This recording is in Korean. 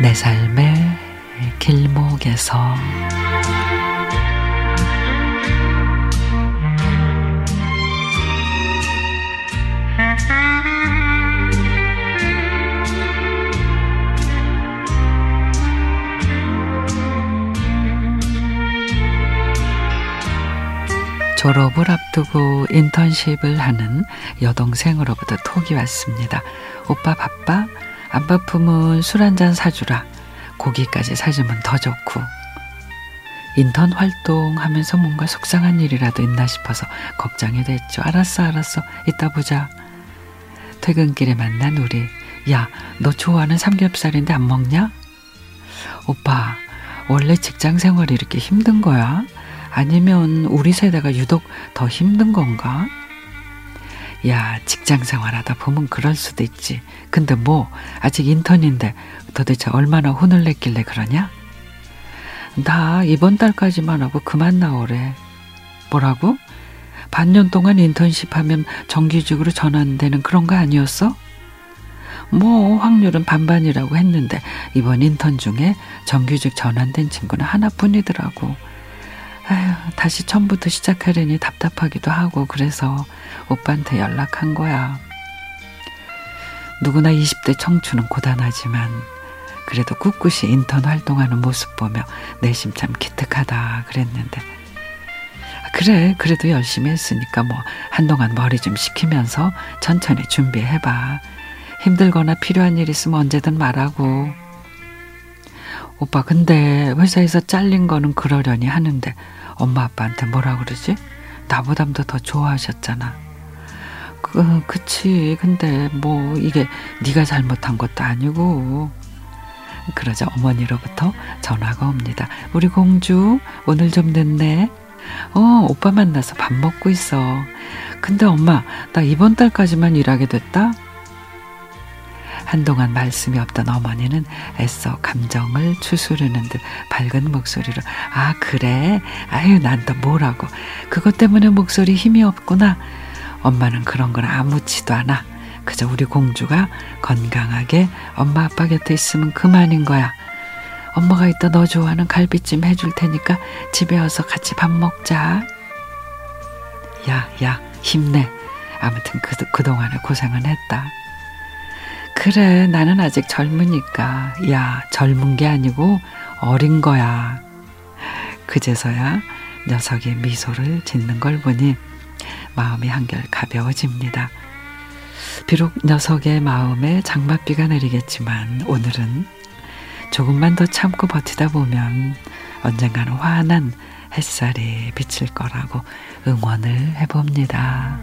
내 삶의 길목에서 졸업을 앞두고 인턴십을 하는 여동생으로부터 톡이 왔습니다. 오빠 바빠? 안 바쁘면 술한 잔 사주라. 고기까지 사주면 더 좋고. 인턴 활동하면서 뭔가 속상한 일이라도 있나 싶어서 걱정이 됐죠. 알았어, 알았어. 이따 보자. 퇴근길에 만난 우리. 야, 너 좋아하는 삼겹살인데 안 먹냐? 오빠, 원래 직장 생활이 이렇게 힘든 거야? 아니면 우리 세대가 유독 더 힘든 건가? 야, 직장 생활하다 보면 그럴 수도 있지. 근데 뭐, 아직 인턴인데 도대체 얼마나 혼을 냈길래 그러냐? 나 이번 달까지만 하고 그만 나오래. 뭐라고? 반년 동안 인턴십 하면 정규직으로 전환되는 그런 거 아니었어? 뭐 확률은 반반이라고 했는데 이번 인턴 중에 정규직 전환된 친구는 하나뿐이더라고. 아휴, 다시 처음부터 시작하려니 답답하기도 하고 그래서 오빠한테 연락한 거야. 누구나 20대 청춘은 고단하지만 그래도 꿋꿋이 인턴 활동하는 모습 보며 내심 참 기특하다 그랬는데 그래 그래도 열심히 했으니까 뭐 한동안 머리 좀 식히면서 천천히 준비해봐. 힘들거나 필요한 일 있으면 언제든 말하고. 오빠 근데 회사에서 잘린 거는 그러려니 하는데 엄마 아빠한테 뭐라 그러지? 나보담도 더 좋아하셨잖아. 그 그치. 근데 뭐 이게 네가 잘못한 것도 아니고. 그러자 어머니로부터 전화가 옵니다. 우리 공주 오늘 좀 늦네. 어 오빠 만나서 밥 먹고 있어. 근데 엄마 나 이번 달까지만 일하게 됐다. 한동안 말씀이 없던 어머니는 애써 감정을 추스르는 듯 밝은 목소리로 아 그래? 아유 난 또 뭐라고? 그것 때문에 목소리 힘이 없구나. 엄마는 그런 건 아무치도 않아. 그저 우리 공주가 건강하게 엄마 아빠 곁에 있으면 그만인 거야. 엄마가 이따 너 좋아하는 갈비찜 해줄 테니까 집에 와서 같이 밥 먹자 야야 힘내. 아무튼 그, 그동안에 고생은 했다 그래, 나는 아직 젊으니까. 야, 젊은 게 아니고 어린 거야. 그제서야 녀석의 미소를 짓는 걸 보니 마음이 한결 가벼워집니다. 비록 녀석의 마음에 장맛비가 내리겠지만 오늘은 조금만 더 참고 버티다 보면 언젠가는 환한 햇살이 비칠 거라고 응원을 해봅니다.